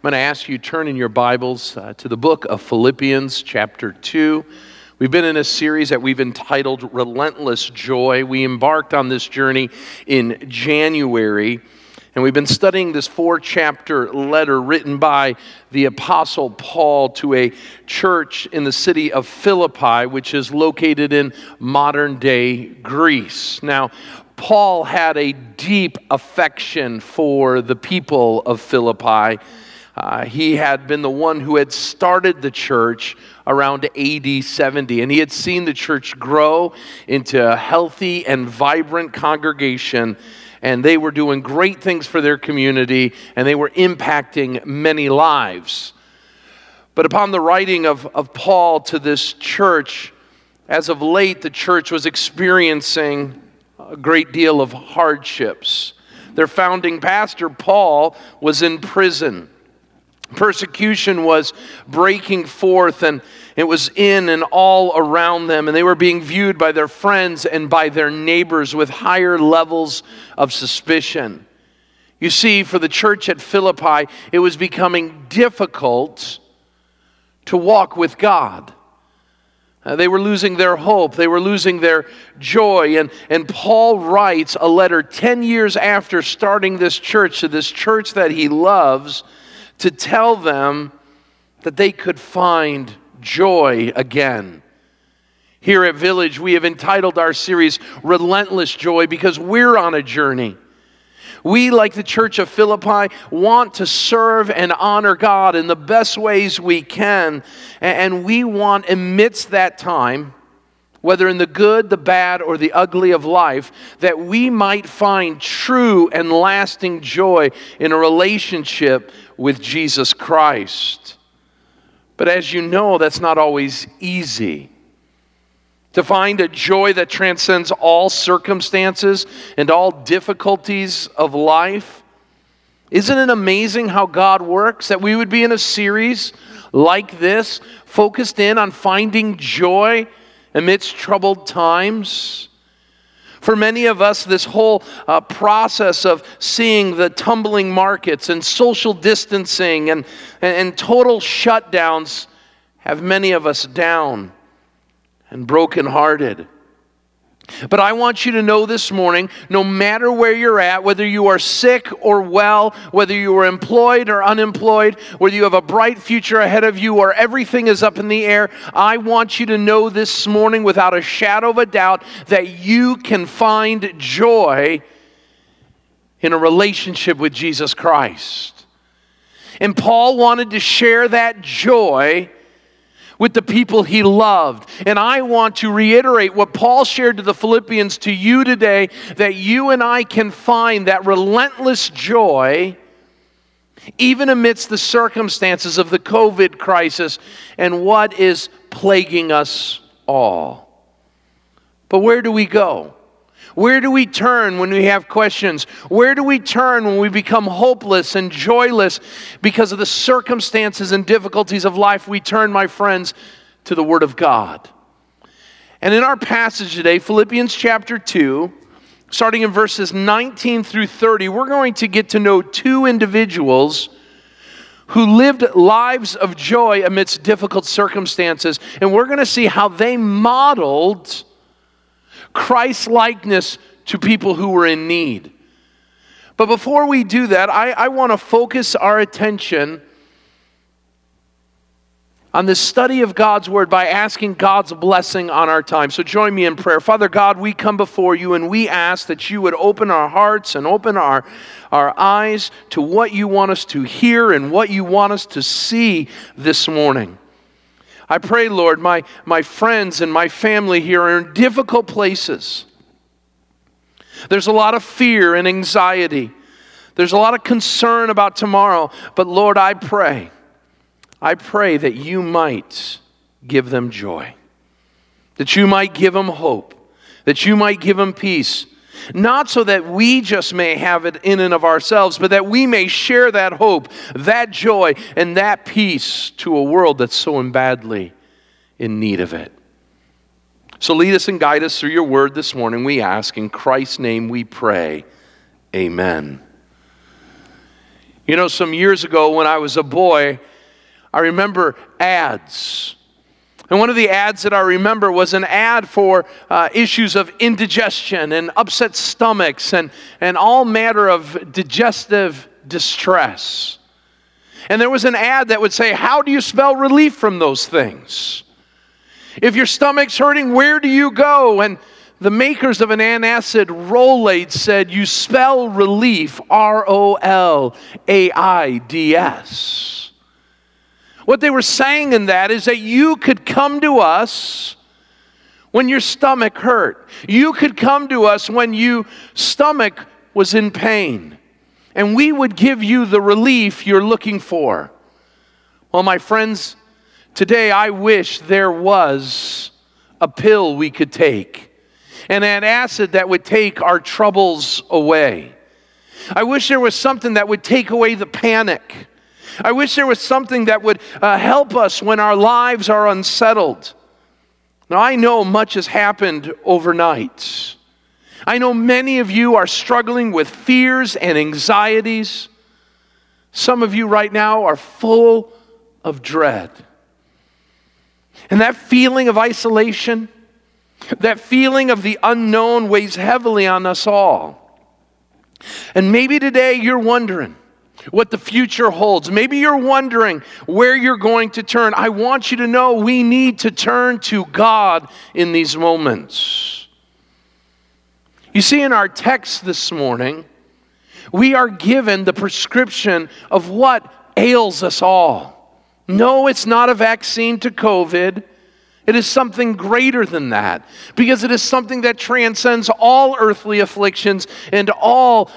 I'm going to ask you turn in your Bibles uh, to the book of Philippians, chapter 2. We've been in a series that we've entitled Relentless Joy. We embarked on this journey in January, and we've been studying this four chapter letter written by the Apostle Paul to a church in the city of Philippi, which is located in modern day Greece. Now, Paul had a deep affection for the people of Philippi. Uh, he had been the one who had started the church around AD 70, and he had seen the church grow into a healthy and vibrant congregation. And they were doing great things for their community, and they were impacting many lives. But upon the writing of, of Paul to this church, as of late, the church was experiencing a great deal of hardships. Their founding pastor, Paul, was in prison. Persecution was breaking forth, and it was in and all around them, and they were being viewed by their friends and by their neighbors with higher levels of suspicion. You see, for the church at Philippi, it was becoming difficult to walk with God. Uh, they were losing their hope. They were losing their joy. And, and Paul writes a letter 10 years after starting this church to this church that he loves to tell them that they could find joy again. Here at Village, we have entitled our series Relentless Joy because we're on a journey. We, like the church of Philippi, want to serve and honor God in the best ways we can. And we want, amidst that time, whether in the good, the bad, or the ugly of life, that we might find true and lasting joy in a relationship with Jesus Christ. But as you know, that's not always easy to find a joy that transcends all circumstances and all difficulties of life. Isn't it amazing how God works? That we would be in a series like this, focused in on finding joy amidst troubled times. For many of us, this whole uh, process of seeing the tumbling markets and social distancing and, and, and total shutdowns have many of us down and brokenhearted. But I want you to know this morning no matter where you're at, whether you are sick or well, whether you are employed or unemployed, whether you have a bright future ahead of you or everything is up in the air, I want you to know this morning without a shadow of a doubt that you can find joy in a relationship with Jesus Christ. And Paul wanted to share that joy with the people he loved. And I want to reiterate what Paul shared to the Philippians to you today that you and I can find that relentless joy even amidst the circumstances of the COVID crisis and what is plaguing us all. But where do we go? Where do we turn when we have questions? Where do we turn when we become hopeless and joyless because of the circumstances and difficulties of life? We turn, my friends, to the Word of God. And in our passage today, Philippians chapter 2, starting in verses 19 through 30, we're going to get to know two individuals who lived lives of joy amidst difficult circumstances. And we're going to see how they modeled Christ likeness to people who were in need. But before we do that, I, I want to focus our attention on the study of God's Word by asking God's blessing on our time. So join me in prayer. Father God, we come before you and we ask that you would open our hearts and open our, our eyes to what you want us to hear and what you want us to see this morning. I pray, Lord, my, my friends and my family here are in difficult places. There's a lot of fear and anxiety. There's a lot of concern about tomorrow. But Lord, I pray, I pray that you might give them joy, that you might give them hope, that you might give them peace, not so that we just may have it in and of ourselves, but that we may share that hope, that joy, and that peace to a world that's so badly in need of it. So lead us and guide us through your word this morning, we ask. In Christ's name we pray. Amen. You know, some years ago when I was a boy, I remember ads. And one of the ads that I remember was an ad for uh, issues of indigestion and upset stomachs and, and all matter of digestive distress. And there was an ad that would say, How do you spell relief from those things? If your stomach's hurting, where do you go? And the makers of an antacid Rolaids said, You spell relief R O L A I D S. What they were saying in that is that you could come to us when your stomach hurt. You could come to us when your stomach was in pain. And we would give you the relief you're looking for. Well, my friends, today I wish there was a pill we could take and an acid that would take our troubles away. I wish there was something that would take away the panic. I wish there was something that would uh, help us when our lives are unsettled. Now, I know much has happened overnight. I know many of you are struggling with fears and anxieties. Some of you right now are full of dread. And that feeling of isolation, that feeling of the unknown weighs heavily on us all. And maybe today you're wondering what the future holds. Maybe you're wondering where you're going to turn. I want you to know we need to turn to God in these moments. You see, in our text this morning, we are given the prescription of what ails us all. No, it's not a vaccine to COVID. It is something greater than that because it is something that transcends all earthly afflictions and all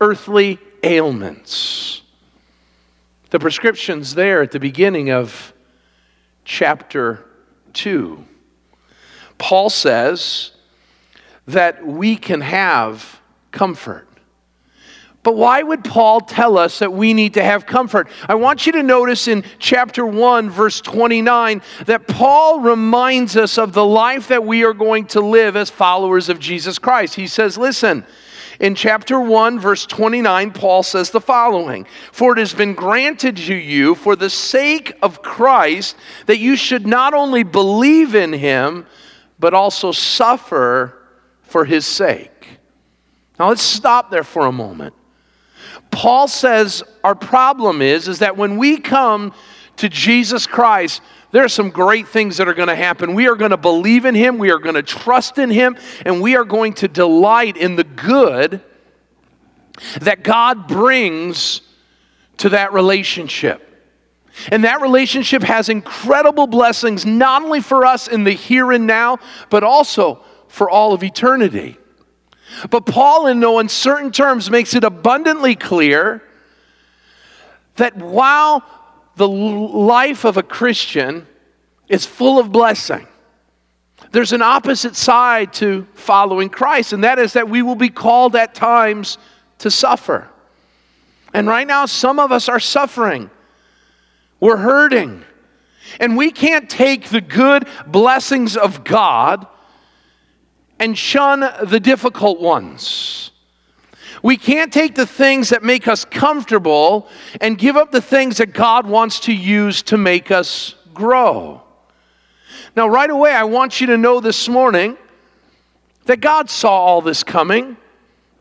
earthly ailments. The prescription's there at the beginning of chapter 2. Paul says that we can have comfort. But why would Paul tell us that we need to have comfort? I want you to notice in chapter 1, verse 29, that Paul reminds us of the life that we are going to live as followers of Jesus Christ. He says, Listen, in chapter 1, verse 29, Paul says the following For it has been granted to you for the sake of Christ that you should not only believe in him, but also suffer for his sake. Now let's stop there for a moment. Paul says our problem is, is that when we come to Jesus Christ, there are some great things that are going to happen. We are going to believe in Him, we are going to trust in Him, and we are going to delight in the good that God brings to that relationship. And that relationship has incredible blessings, not only for us in the here and now, but also for all of eternity. But Paul, in no uncertain terms, makes it abundantly clear that while the life of a Christian is full of blessing, there's an opposite side to following Christ, and that is that we will be called at times to suffer. And right now, some of us are suffering. We're hurting. And we can't take the good blessings of God and shun the difficult ones. We can't take the things that make us comfortable and give up the things that God wants to use to make us grow. Now, right away, I want you to know this morning that God saw all this coming.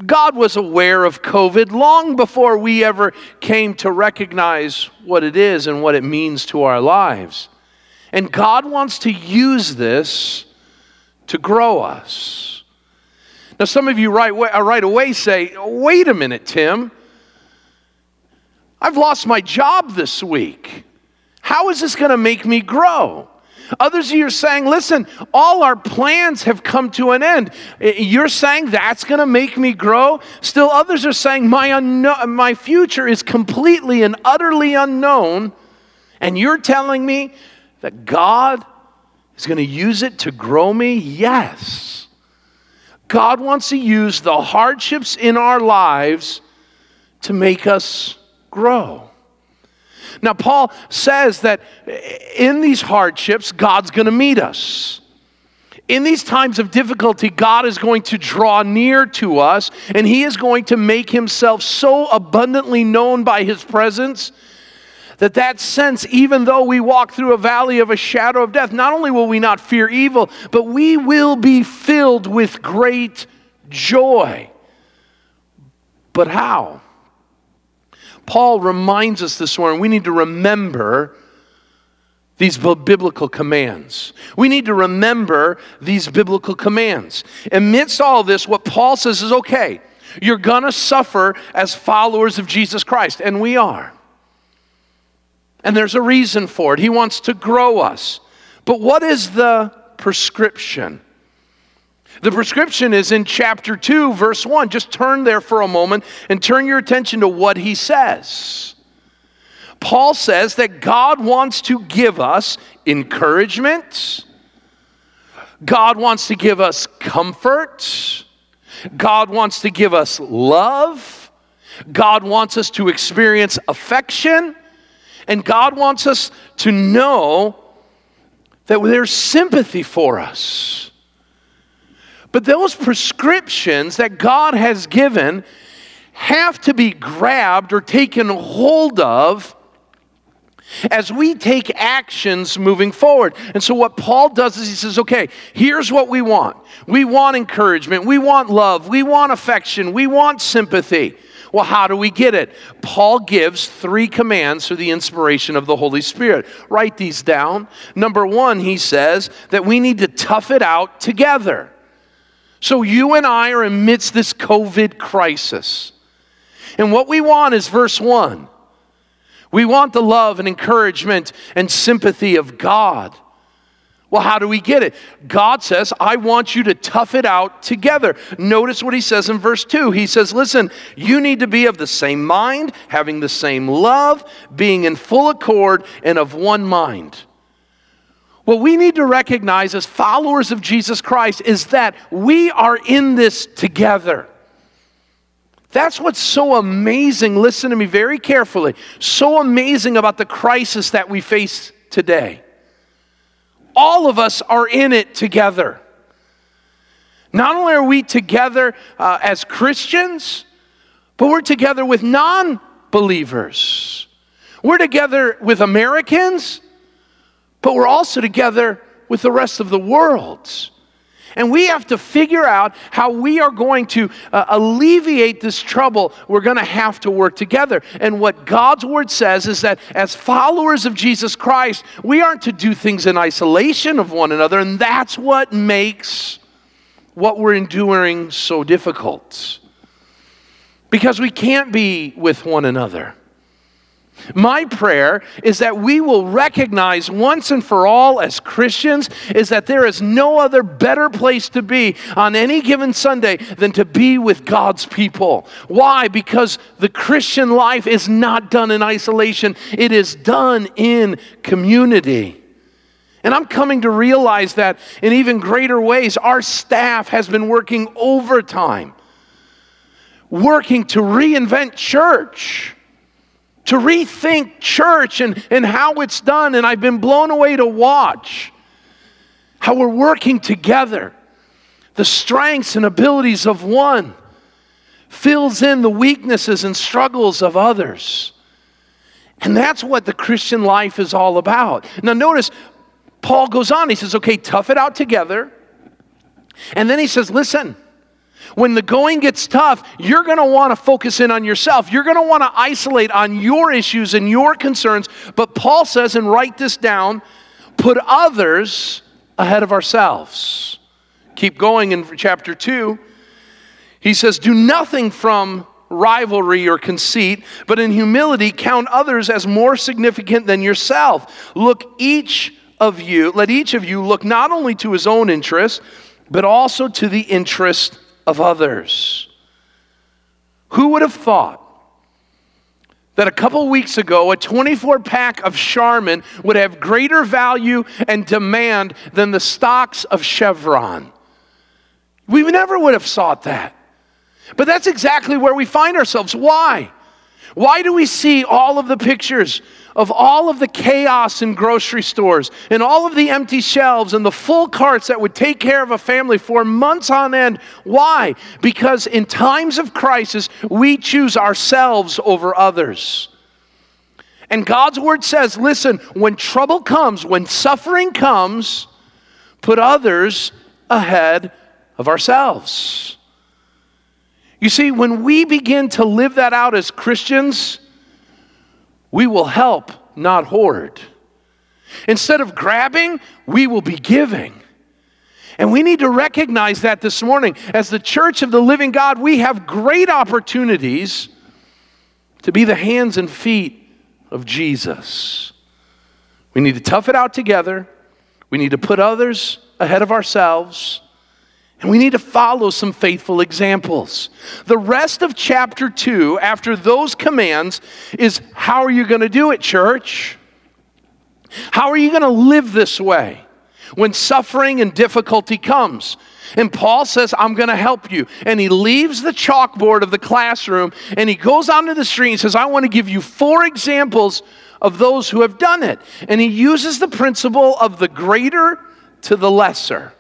God was aware of COVID long before we ever came to recognize what it is and what it means to our lives. And God wants to use this to grow us. Now, some of you right, uh, right away say, wait a minute, Tim. I've lost my job this week. How is this going to make me grow? Others of you are saying, listen, all our plans have come to an end. You're saying that's going to make me grow? Still, others are saying, my, unkno- my future is completely and utterly unknown. And you're telling me that God is going to use it to grow me? Yes. God wants to use the hardships in our lives to make us grow. Now, Paul says that in these hardships, God's going to meet us. in these times of difficulty, God is going to draw near to us and He is going to make Himself so abundantly known by His presence that that sense, even though we walk through a valley of a shadow of death, not only will we not fear evil, but we will be filled with great joy. But how? Paul reminds us this morning we need to remember these biblical commands. We need to remember these biblical commands. Amidst all this, what Paul says is okay, you're to suffer as followers of Jesus Christ, and we are. And there's a reason for it. He wants to grow us. But what is the prescription? The prescription is in chapter 2, verse 1. Just turn there for a moment and turn your attention to what he says. Paul says that God wants to give us encouragement, God wants to give us comfort, God wants to give us love, God wants us to experience affection, and God wants us to know that there's sympathy for us. But those prescriptions that God has given have to be grabbed or taken hold of as we take actions moving forward. And so, what Paul does is he says, okay, here's what we want we want encouragement, we want love, we want affection, we want sympathy. Well, how do we get it? Paul gives three commands through the inspiration of the Holy Spirit. Write these down. Number one, he says that we need to tough it out together. So, you and I are amidst this COVID crisis. And what we want is verse one we want the love and encouragement and sympathy of God. Well, how do we get it? God says, I want you to tough it out together. Notice what he says in verse 2. He says, Listen, you need to be of the same mind, having the same love, being in full accord, and of one mind. What we need to recognize as followers of Jesus Christ is that we are in this together. That's what's so amazing. Listen to me very carefully. So amazing about the crisis that we face today. All of us are in it together. Not only are we together uh, as Christians, but we're together with non believers. We're together with Americans, but we're also together with the rest of the world. And we have to figure out how we are going to uh, alleviate this trouble. We're going to have to work together. And what God's word says is that as followers of Jesus Christ, we aren't to do things in isolation of one another. And that's what makes what we're enduring so difficult. Because we can't be with one another. My prayer is that we will recognize once and for all as Christians is that there is no other better place to be on any given Sunday than to be with God's people. Why? Because the Christian life is not done in isolation, it is done in community. And I'm coming to realize that in even greater ways, our staff has been working overtime, working to reinvent church to rethink church and, and how it's done. And I've been blown away to watch how we're working together. The strengths and abilities of one fills in the weaknesses and struggles of others. And that's what the Christian life is all about. Now, notice Paul goes on. He says, okay, tough it out together. And then he says, listen, when the going gets tough, you're going to want to focus in on yourself. You're going to want to isolate on your issues and your concerns. But Paul says, and write this down put others ahead of ourselves. Keep going in chapter 2. He says, Do nothing from rivalry or conceit, but in humility count others as more significant than yourself. Look, each of you, let each of you look not only to his own interest, but also to the interest of others. Who would have thought that a couple weeks ago, a 24 pack of Charmin would have greater value and demand than the stocks of Chevron? We never would have thought that. But that's exactly where we find ourselves. Why? Why do we see all of the pictures of all of the chaos in grocery stores and all of the empty shelves and the full carts that would take care of a family for months on end. Why? Because in times of crisis, we choose ourselves over others. And God's word says listen, when trouble comes, when suffering comes, put others ahead of ourselves. You see, when we begin to live that out as Christians, we will help, not hoard. Instead of grabbing, we will be giving. And we need to recognize that this morning. As the church of the living God, we have great opportunities to be the hands and feet of Jesus. We need to tough it out together. We need to put others ahead of ourselves. And we need to follow some faithful examples. The rest of chapter 2, after those commands, is how are you going to do it, church? How are you going to live this way when suffering and difficulty comes? And Paul says, I'm going to help you. And he leaves the chalkboard of the classroom and he goes onto the street and says, I want to give you four examples of those who have done it. And he uses the principle of the greater to the lesser.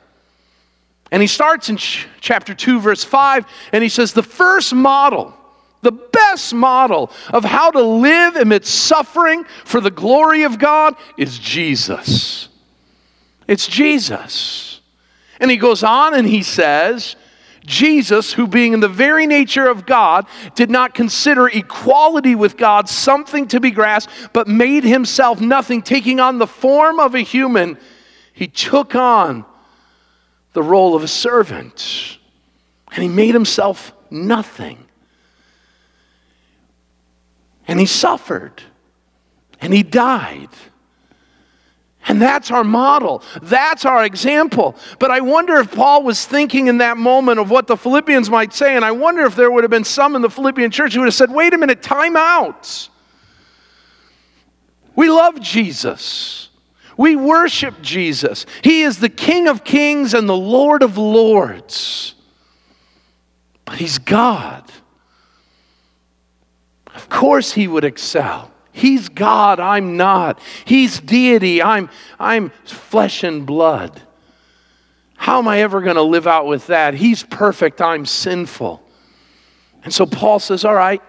And he starts in ch- chapter 2, verse 5, and he says, The first model, the best model of how to live amidst suffering for the glory of God is Jesus. It's Jesus. And he goes on and he says, Jesus, who being in the very nature of God, did not consider equality with God something to be grasped, but made himself nothing, taking on the form of a human. He took on the role of a servant. And he made himself nothing. And he suffered. And he died. And that's our model. That's our example. But I wonder if Paul was thinking in that moment of what the Philippians might say. And I wonder if there would have been some in the Philippian church who would have said, wait a minute, time out. We love Jesus. We worship Jesus. He is the King of kings and the Lord of lords. But He's God. Of course, He would excel. He's God, I'm not. He's deity, I'm, I'm flesh and blood. How am I ever going to live out with that? He's perfect, I'm sinful. And so Paul says, All right,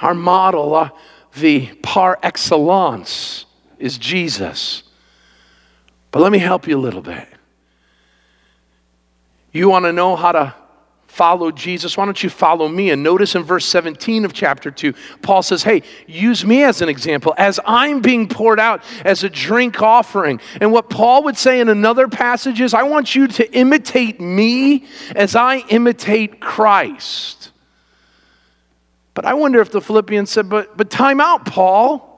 our model, uh, the par excellence, is Jesus. But let me help you a little bit. You want to know how to follow Jesus? Why don't you follow me? And notice in verse 17 of chapter 2, Paul says, Hey, use me as an example as I'm being poured out as a drink offering. And what Paul would say in another passage is, I want you to imitate me as I imitate Christ. But I wonder if the Philippians said, But, but time out, Paul.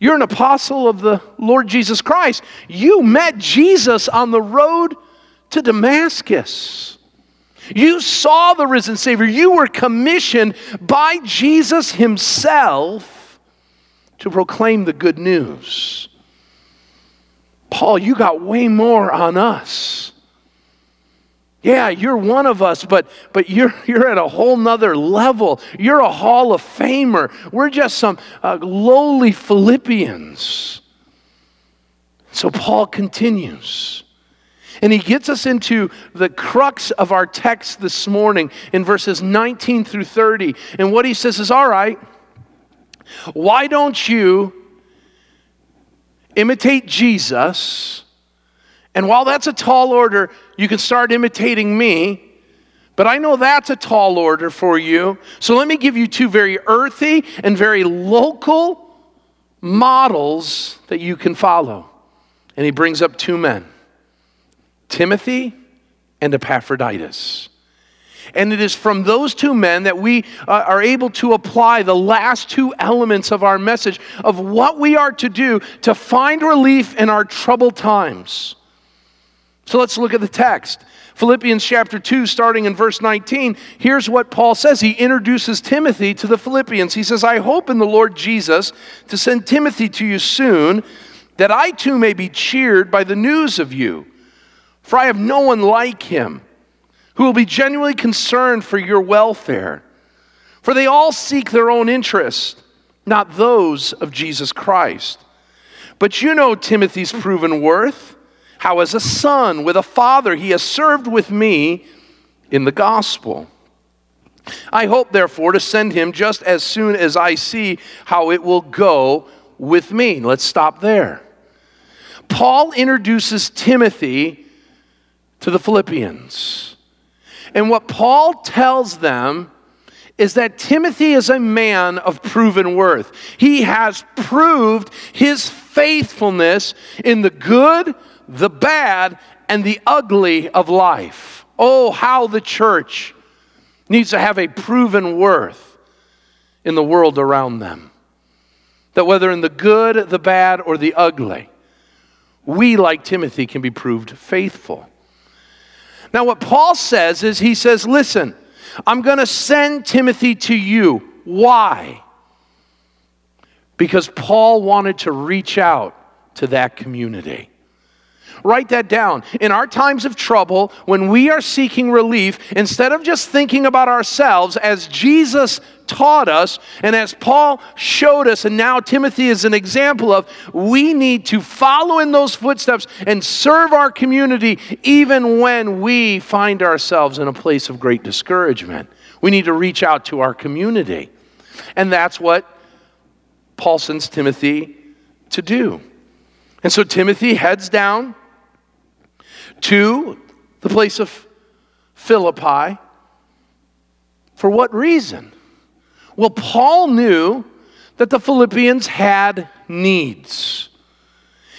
You're an apostle of the Lord Jesus Christ. You met Jesus on the road to Damascus. You saw the risen Savior. You were commissioned by Jesus Himself to proclaim the good news. Paul, you got way more on us. Yeah, you're one of us, but, but you're, you're at a whole nother level. You're a Hall of Famer. We're just some uh, lowly Philippians. So Paul continues. And he gets us into the crux of our text this morning in verses 19 through 30. And what he says is all right, why don't you imitate Jesus? And while that's a tall order, you can start imitating me. But I know that's a tall order for you. So let me give you two very earthy and very local models that you can follow. And he brings up two men Timothy and Epaphroditus. And it is from those two men that we uh, are able to apply the last two elements of our message of what we are to do to find relief in our troubled times. So let's look at the text. Philippians chapter 2, starting in verse 19, here's what Paul says. He introduces Timothy to the Philippians. He says, I hope in the Lord Jesus to send Timothy to you soon, that I too may be cheered by the news of you. For I have no one like him who will be genuinely concerned for your welfare. For they all seek their own interest not those of Jesus Christ. But you know Timothy's proven worth, how as a son with a father he has served with me in the gospel. I hope, therefore, to send him just as soon as I see how it will go with me. Let's stop there. Paul introduces Timothy to the Philippians. And what Paul tells them is that Timothy is a man of proven worth. He has proved his faithfulness in the good, the bad, and the ugly of life. Oh, how the church needs to have a proven worth in the world around them. That whether in the good, the bad, or the ugly, we, like Timothy, can be proved faithful. Now, what Paul says is, he says, Listen, I'm going to send Timothy to you. Why? Because Paul wanted to reach out to that community. Write that down. In our times of trouble, when we are seeking relief, instead of just thinking about ourselves, as Jesus taught us, and as Paul showed us, and now Timothy is an example of, we need to follow in those footsteps and serve our community even when we find ourselves in a place of great discouragement. We need to reach out to our community. And that's what Paul sends Timothy to do. And so Timothy heads down to the place of Philippi. For what reason? Well, Paul knew that the Philippians had needs.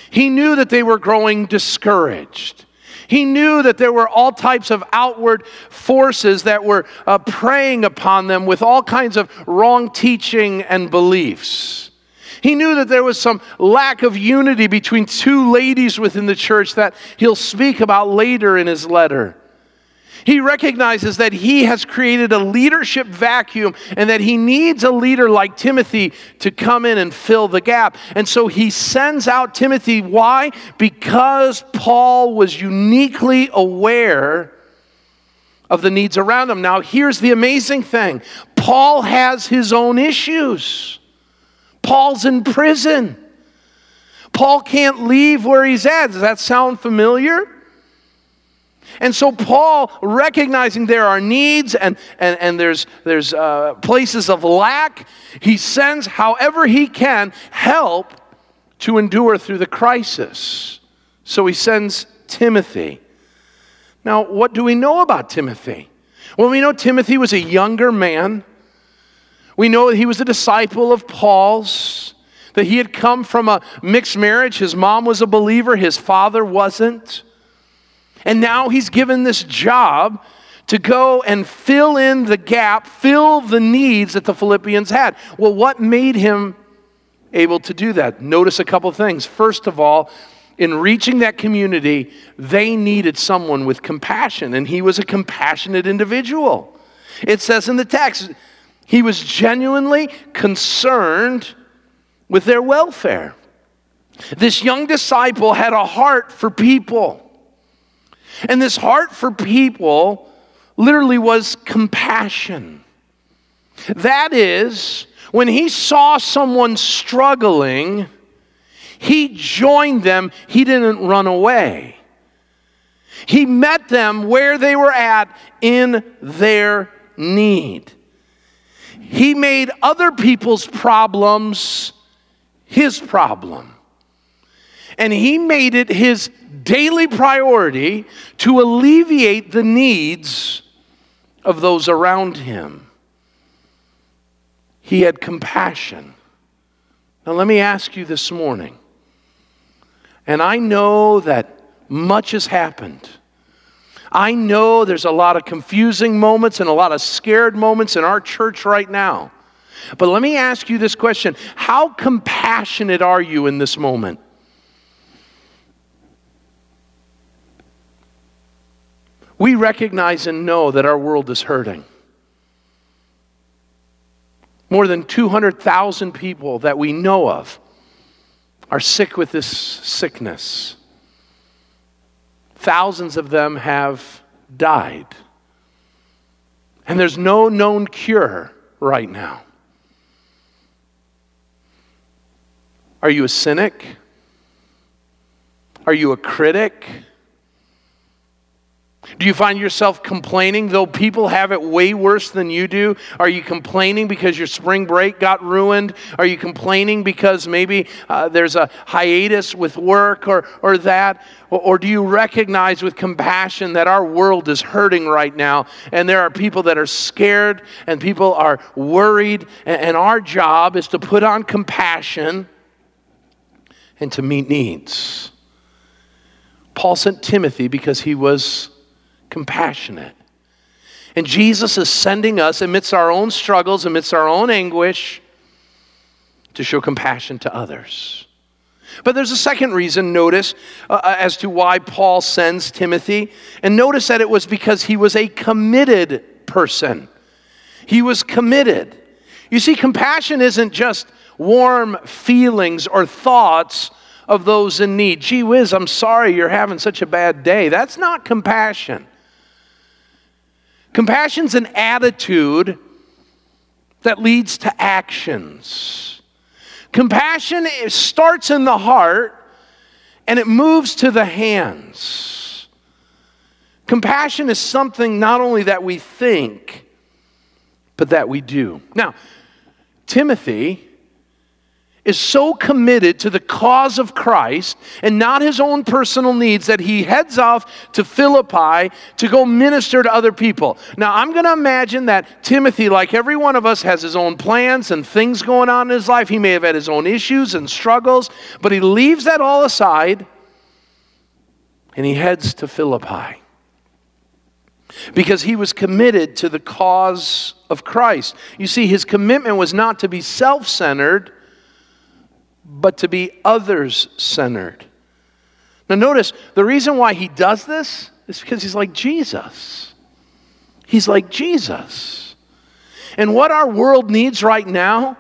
He knew that they were growing discouraged. He knew that there were all types of outward forces that were uh, preying upon them with all kinds of wrong teaching and beliefs. He knew that there was some lack of unity between two ladies within the church that he'll speak about later in his letter. He recognizes that he has created a leadership vacuum and that he needs a leader like Timothy to come in and fill the gap. And so he sends out Timothy. Why? Because Paul was uniquely aware of the needs around him. Now, here's the amazing thing Paul has his own issues. Paul's in prison. Paul can't leave where he's at. Does that sound familiar? And so, Paul, recognizing there are needs and, and, and there's, there's uh, places of lack, he sends, however he can, help to endure through the crisis. So, he sends Timothy. Now, what do we know about Timothy? Well, we know Timothy was a younger man. We know that he was a disciple of Paul's, that he had come from a mixed marriage. His mom was a believer, his father wasn't. And now he's given this job to go and fill in the gap, fill the needs that the Philippians had. Well, what made him able to do that? Notice a couple things. First of all, in reaching that community, they needed someone with compassion, and he was a compassionate individual. It says in the text, he was genuinely concerned with their welfare. This young disciple had a heart for people. And this heart for people literally was compassion. That is, when he saw someone struggling, he joined them, he didn't run away. He met them where they were at in their need. He made other people's problems his problem. And he made it his daily priority to alleviate the needs of those around him. He had compassion. Now, let me ask you this morning, and I know that much has happened. I know there's a lot of confusing moments and a lot of scared moments in our church right now. But let me ask you this question How compassionate are you in this moment? we recognize and know that our world is hurting. More than 200,000 people that we know of are sick with this sickness. Thousands of them have died. And there's no known cure right now. Are you a cynic? Are you a critic? Do you find yourself complaining though people have it way worse than you do? Are you complaining because your spring break got ruined? Are you complaining because maybe uh, there's a hiatus with work or, or that? Or, or do you recognize with compassion that our world is hurting right now and there are people that are scared and people are worried and, and our job is to put on compassion and to meet needs? Paul sent Timothy because he was compassionate. And Jesus is sending us amidst our own struggles, amidst our own anguish, to show compassion to others. But there's a second reason, notice, uh, uh, as to why Paul sends Timothy. And notice that it was because he was a committed person. He was committed. You see, compassion isn't just warm feelings or thoughts of those in need. Gee whiz, I'm sorry you're having such a bad day. That's not compassion. Compassion's an attitude that leads to actions. Compassion starts in the heart and it moves to the hands. Compassion is something not only that we think, but that we do. Now, Timothy is so committed to the cause of Christ and not his own personal needs that he heads off to Philippi to go minister to other people. Now, I'm going to imagine that Timothy, like every one of us, has his own plans and things going on in his life. He may have had his own issues and struggles, but he leaves that all aside and he heads to Philippi because he was committed to the cause of Christ. You see, his commitment was not to be self centered but to be others centered. Now, notice the reason why he does this is because he's like Jesus. He's like Jesus. And what our world needs right now,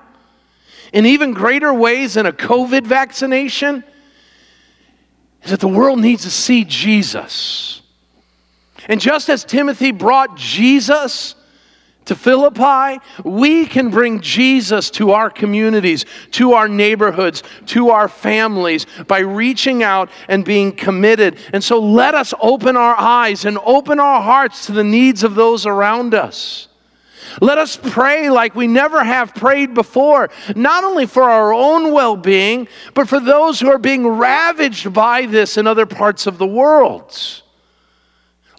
in even greater ways than a COVID vaccination, is that the world needs to see Jesus. And just as Timothy brought Jesus to Philippi, we can bring Jesus to our communities, to our neighborhoods, to our families by reaching out and being committed. And so let us open our eyes and open our hearts to the needs of those around us. Let us pray like we never have prayed before, not only for our own well being, but for those who are being ravaged by this in other parts of the world.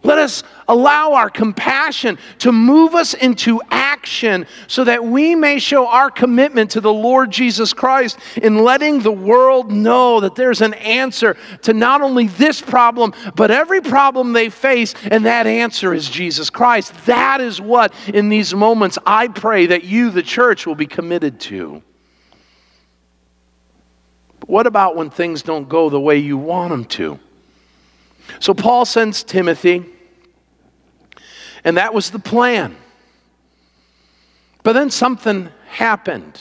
Let us allow our compassion to move us into action so that we may show our commitment to the Lord Jesus Christ in letting the world know that there's an answer to not only this problem, but every problem they face, and that answer is Jesus Christ. That is what, in these moments, I pray that you, the church, will be committed to. But what about when things don't go the way you want them to? So Paul sends Timothy, and that was the plan. But then something happened.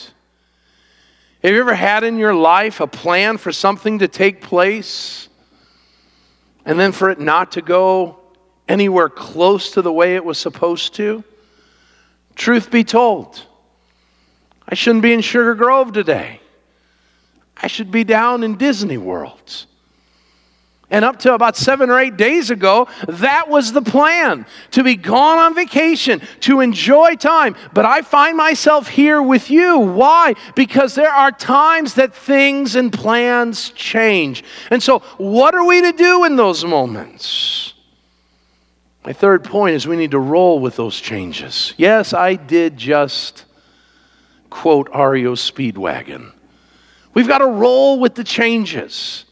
Have you ever had in your life a plan for something to take place and then for it not to go anywhere close to the way it was supposed to? Truth be told, I shouldn't be in Sugar Grove today. I should be down in Disney World. And up to about seven or eight days ago, that was the plan to be gone on vacation, to enjoy time. But I find myself here with you. Why? Because there are times that things and plans change. And so, what are we to do in those moments? My third point is we need to roll with those changes. Yes, I did just quote REO Speedwagon. We've got to roll with the changes.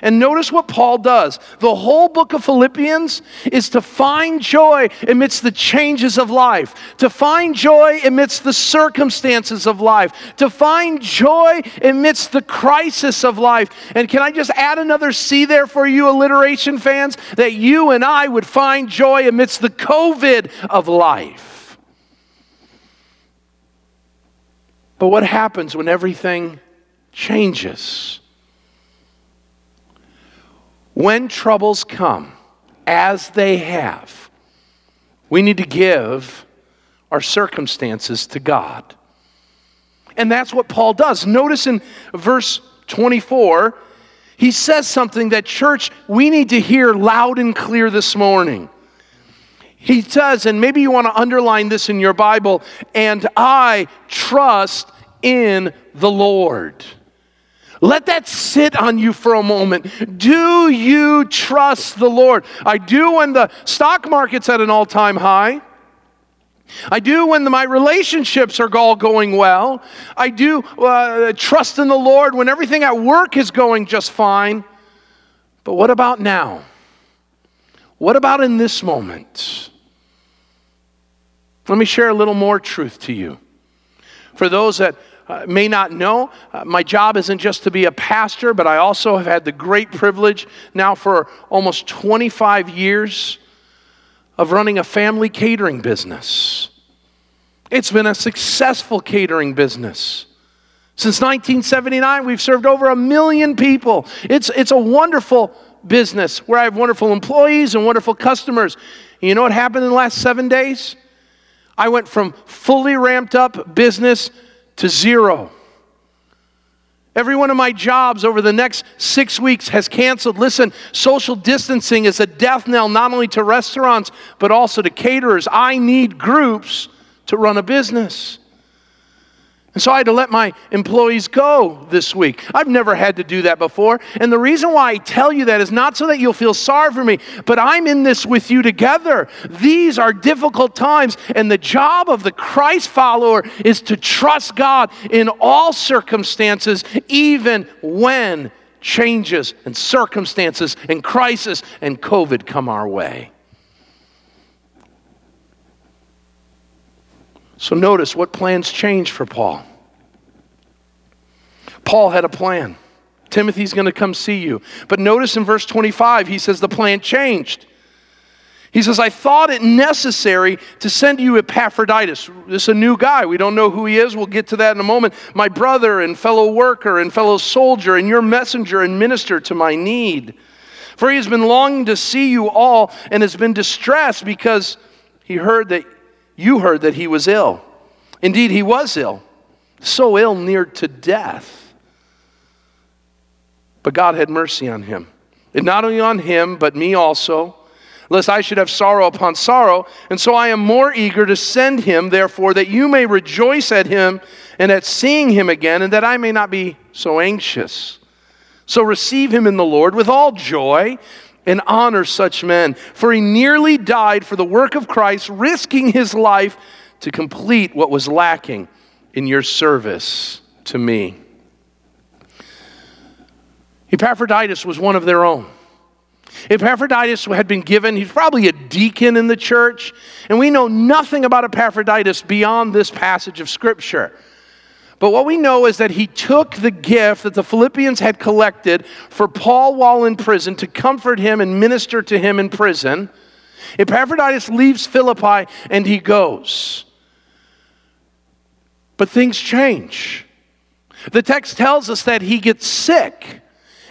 And notice what Paul does. The whole book of Philippians is to find joy amidst the changes of life, to find joy amidst the circumstances of life, to find joy amidst the crisis of life. And can I just add another C there for you, alliteration fans? That you and I would find joy amidst the COVID of life. But what happens when everything changes? When troubles come, as they have, we need to give our circumstances to God. And that's what Paul does. Notice in verse 24, he says something that, church, we need to hear loud and clear this morning. He says, and maybe you want to underline this in your Bible, and I trust in the Lord. Let that sit on you for a moment. Do you trust the Lord? I do when the stock market's at an all time high. I do when the, my relationships are all going well. I do uh, trust in the Lord when everything at work is going just fine. But what about now? What about in this moment? Let me share a little more truth to you. For those that uh, may not know, uh, my job isn't just to be a pastor, but I also have had the great privilege now for almost 25 years of running a family catering business. It's been a successful catering business. Since 1979, we've served over a million people. It's, it's a wonderful business where I have wonderful employees and wonderful customers. And you know what happened in the last seven days? I went from fully ramped up business to zero. Every one of my jobs over the next six weeks has canceled. Listen, social distancing is a death knell not only to restaurants, but also to caterers. I need groups to run a business. And so I had to let my employees go this week. I've never had to do that before. And the reason why I tell you that is not so that you'll feel sorry for me, but I'm in this with you together. These are difficult times, and the job of the Christ follower is to trust God in all circumstances, even when changes and circumstances and crisis and COVID come our way. So notice what plans changed for Paul. Paul had a plan. Timothy's going to come see you. But notice in verse 25, he says the plan changed. He says, I thought it necessary to send you Epaphroditus. This is a new guy. We don't know who he is. We'll get to that in a moment. My brother and fellow worker and fellow soldier and your messenger and minister to my need. For he has been longing to see you all and has been distressed because he heard that you heard that he was ill. Indeed, he was ill, so ill near to death. But God had mercy on him. And not only on him, but me also, lest I should have sorrow upon sorrow. And so I am more eager to send him, therefore, that you may rejoice at him and at seeing him again, and that I may not be so anxious. So receive him in the Lord with all joy and honor such men. For he nearly died for the work of Christ, risking his life to complete what was lacking in your service to me. Epaphroditus was one of their own. Epaphroditus had been given, he's probably a deacon in the church, and we know nothing about Epaphroditus beyond this passage of Scripture. But what we know is that he took the gift that the Philippians had collected for Paul while in prison to comfort him and minister to him in prison. Epaphroditus leaves Philippi and he goes. But things change. The text tells us that he gets sick,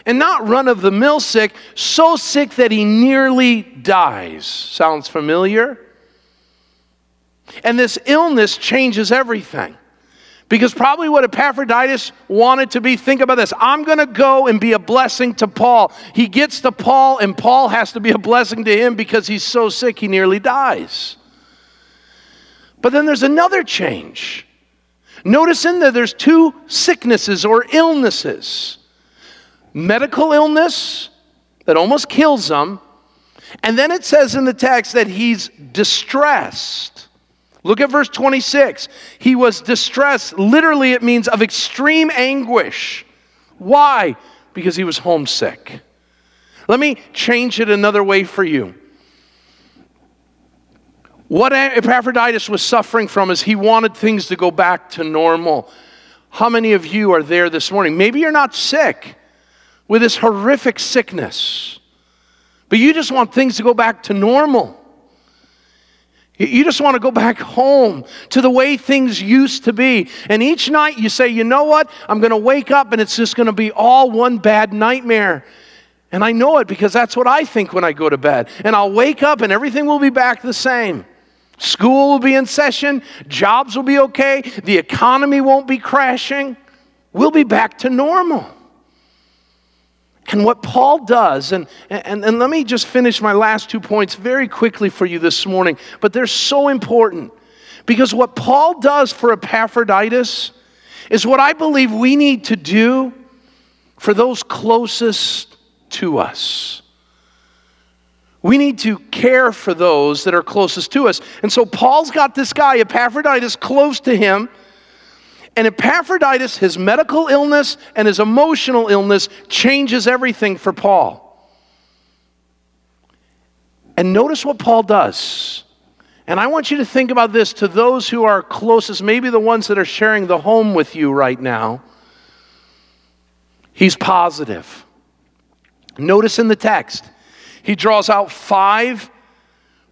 and not run of the mill sick, so sick that he nearly dies. Sounds familiar? And this illness changes everything. Because probably what Epaphroditus wanted to be, think about this I'm going to go and be a blessing to Paul. He gets to Paul, and Paul has to be a blessing to him because he's so sick he nearly dies. But then there's another change. Notice in there, there's two sicknesses or illnesses medical illness that almost kills him, and then it says in the text that he's distressed. Look at verse 26. He was distressed. Literally, it means of extreme anguish. Why? Because he was homesick. Let me change it another way for you. What Epaphroditus was suffering from is he wanted things to go back to normal. How many of you are there this morning? Maybe you're not sick with this horrific sickness, but you just want things to go back to normal. You just want to go back home to the way things used to be. And each night you say, you know what? I'm going to wake up and it's just going to be all one bad nightmare. And I know it because that's what I think when I go to bed. And I'll wake up and everything will be back the same. School will be in session, jobs will be okay, the economy won't be crashing. We'll be back to normal. And what Paul does, and, and, and let me just finish my last two points very quickly for you this morning, but they're so important. Because what Paul does for Epaphroditus is what I believe we need to do for those closest to us. We need to care for those that are closest to us. And so Paul's got this guy, Epaphroditus, close to him. And Epaphroditus, his medical illness and his emotional illness changes everything for Paul. And notice what Paul does. And I want you to think about this to those who are closest, maybe the ones that are sharing the home with you right now. He's positive. Notice in the text, he draws out five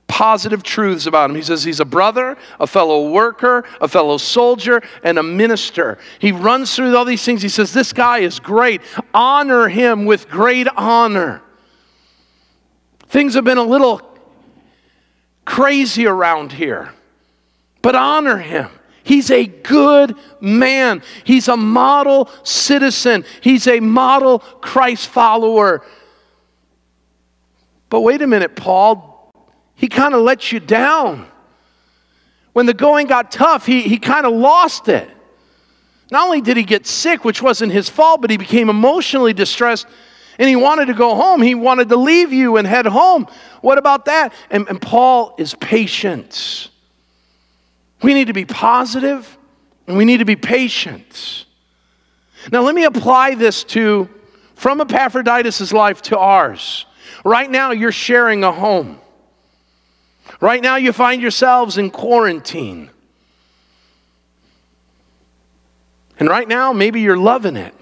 positive truths about him. He says he's a brother, a fellow worker, a fellow soldier, and a minister. He runs through all these things. He says, This guy is great. Honor him with great honor. Things have been a little crazy around here, but honor him. He's a good man. He's a model citizen. He's a model Christ follower. But wait a minute, Paul. He kind of let you down. When the going got tough, he, he kind of lost it. Not only did he get sick, which wasn't his fault, but he became emotionally distressed and he wanted to go home. He wanted to leave you and head home. What about that? And, and Paul is patient. We need to be positive and we need to be patient. Now, let me apply this to from Epaphroditus' life to ours. Right now, you're sharing a home. Right now, you find yourselves in quarantine. And right now, maybe you're loving it.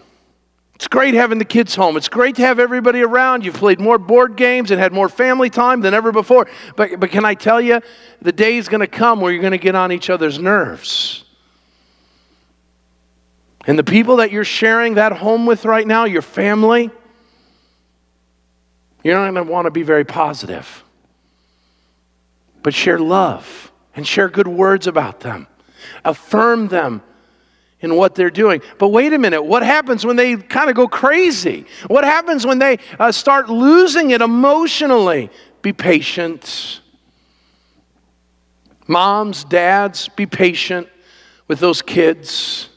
It's great having the kids home. It's great to have everybody around. You've played more board games and had more family time than ever before. But, but can I tell you, the day is going to come where you're going to get on each other's nerves. And the people that you're sharing that home with right now, your family, you're not going to want to be very positive. But share love and share good words about them. Affirm them in what they're doing. But wait a minute, what happens when they kind of go crazy? What happens when they uh, start losing it emotionally? Be patient. Moms, dads, be patient with those kids.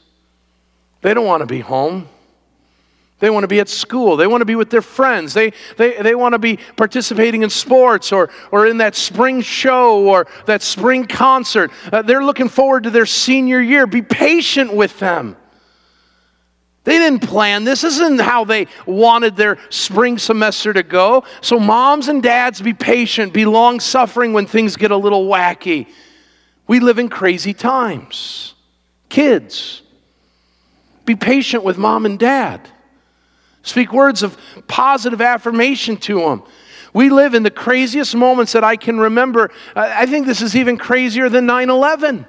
They don't want to be home. They want to be at school. They want to be with their friends. They, they, they want to be participating in sports or, or in that spring show or that spring concert. Uh, they're looking forward to their senior year. Be patient with them. They didn't plan this. This isn't how they wanted their spring semester to go. So, moms and dads, be patient, be long suffering when things get a little wacky. We live in crazy times. Kids, be patient with mom and dad. Speak words of positive affirmation to them. We live in the craziest moments that I can remember. I think this is even crazier than 9 11.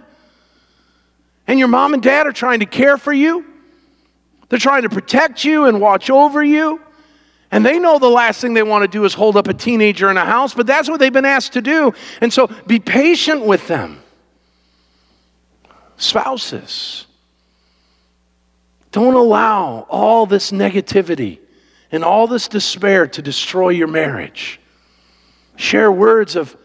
And your mom and dad are trying to care for you, they're trying to protect you and watch over you. And they know the last thing they want to do is hold up a teenager in a house, but that's what they've been asked to do. And so be patient with them. Spouses, don't allow all this negativity and all this despair to destroy your marriage. Share words of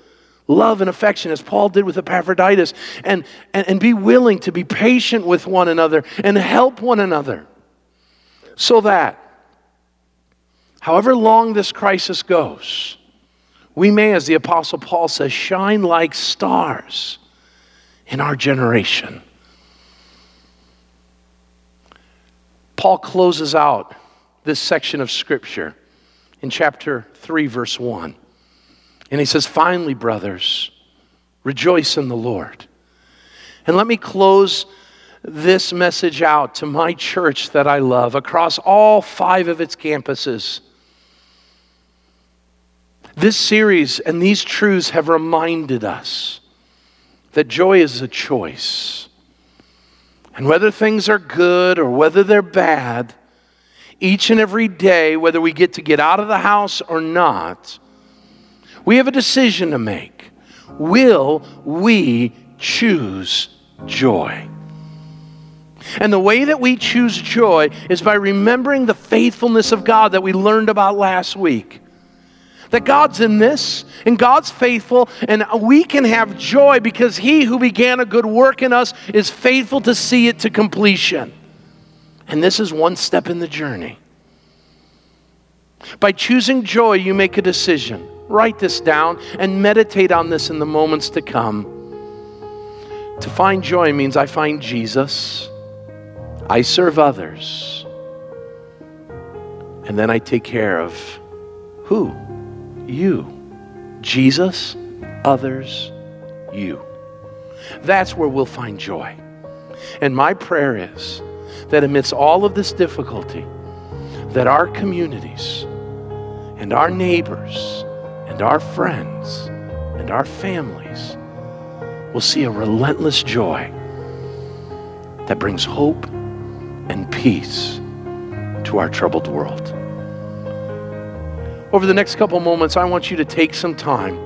love and affection, as Paul did with Epaphroditus, and, and, and be willing to be patient with one another and help one another so that, however long this crisis goes, we may, as the Apostle Paul says, shine like stars in our generation. Paul closes out this section of Scripture in chapter 3, verse 1. And he says, Finally, brothers, rejoice in the Lord. And let me close this message out to my church that I love across all five of its campuses. This series and these truths have reminded us that joy is a choice. And whether things are good or whether they're bad, each and every day, whether we get to get out of the house or not, we have a decision to make. Will we choose joy? And the way that we choose joy is by remembering the faithfulness of God that we learned about last week. That God's in this, and God's faithful, and we can have joy because He who began a good work in us is faithful to see it to completion. And this is one step in the journey. By choosing joy, you make a decision. Write this down and meditate on this in the moments to come. To find joy means I find Jesus, I serve others, and then I take care of who? You. Jesus, others, you. That's where we'll find joy. And my prayer is that amidst all of this difficulty, that our communities and our neighbors and our friends and our families will see a relentless joy that brings hope and peace to our troubled world. Over the next couple moments, I want you to take some time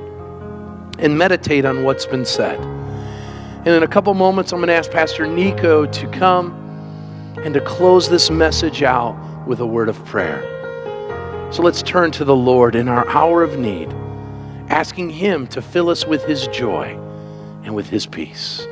and meditate on what's been said. And in a couple moments, I'm going to ask Pastor Nico to come and to close this message out with a word of prayer. So let's turn to the Lord in our hour of need, asking Him to fill us with His joy and with His peace.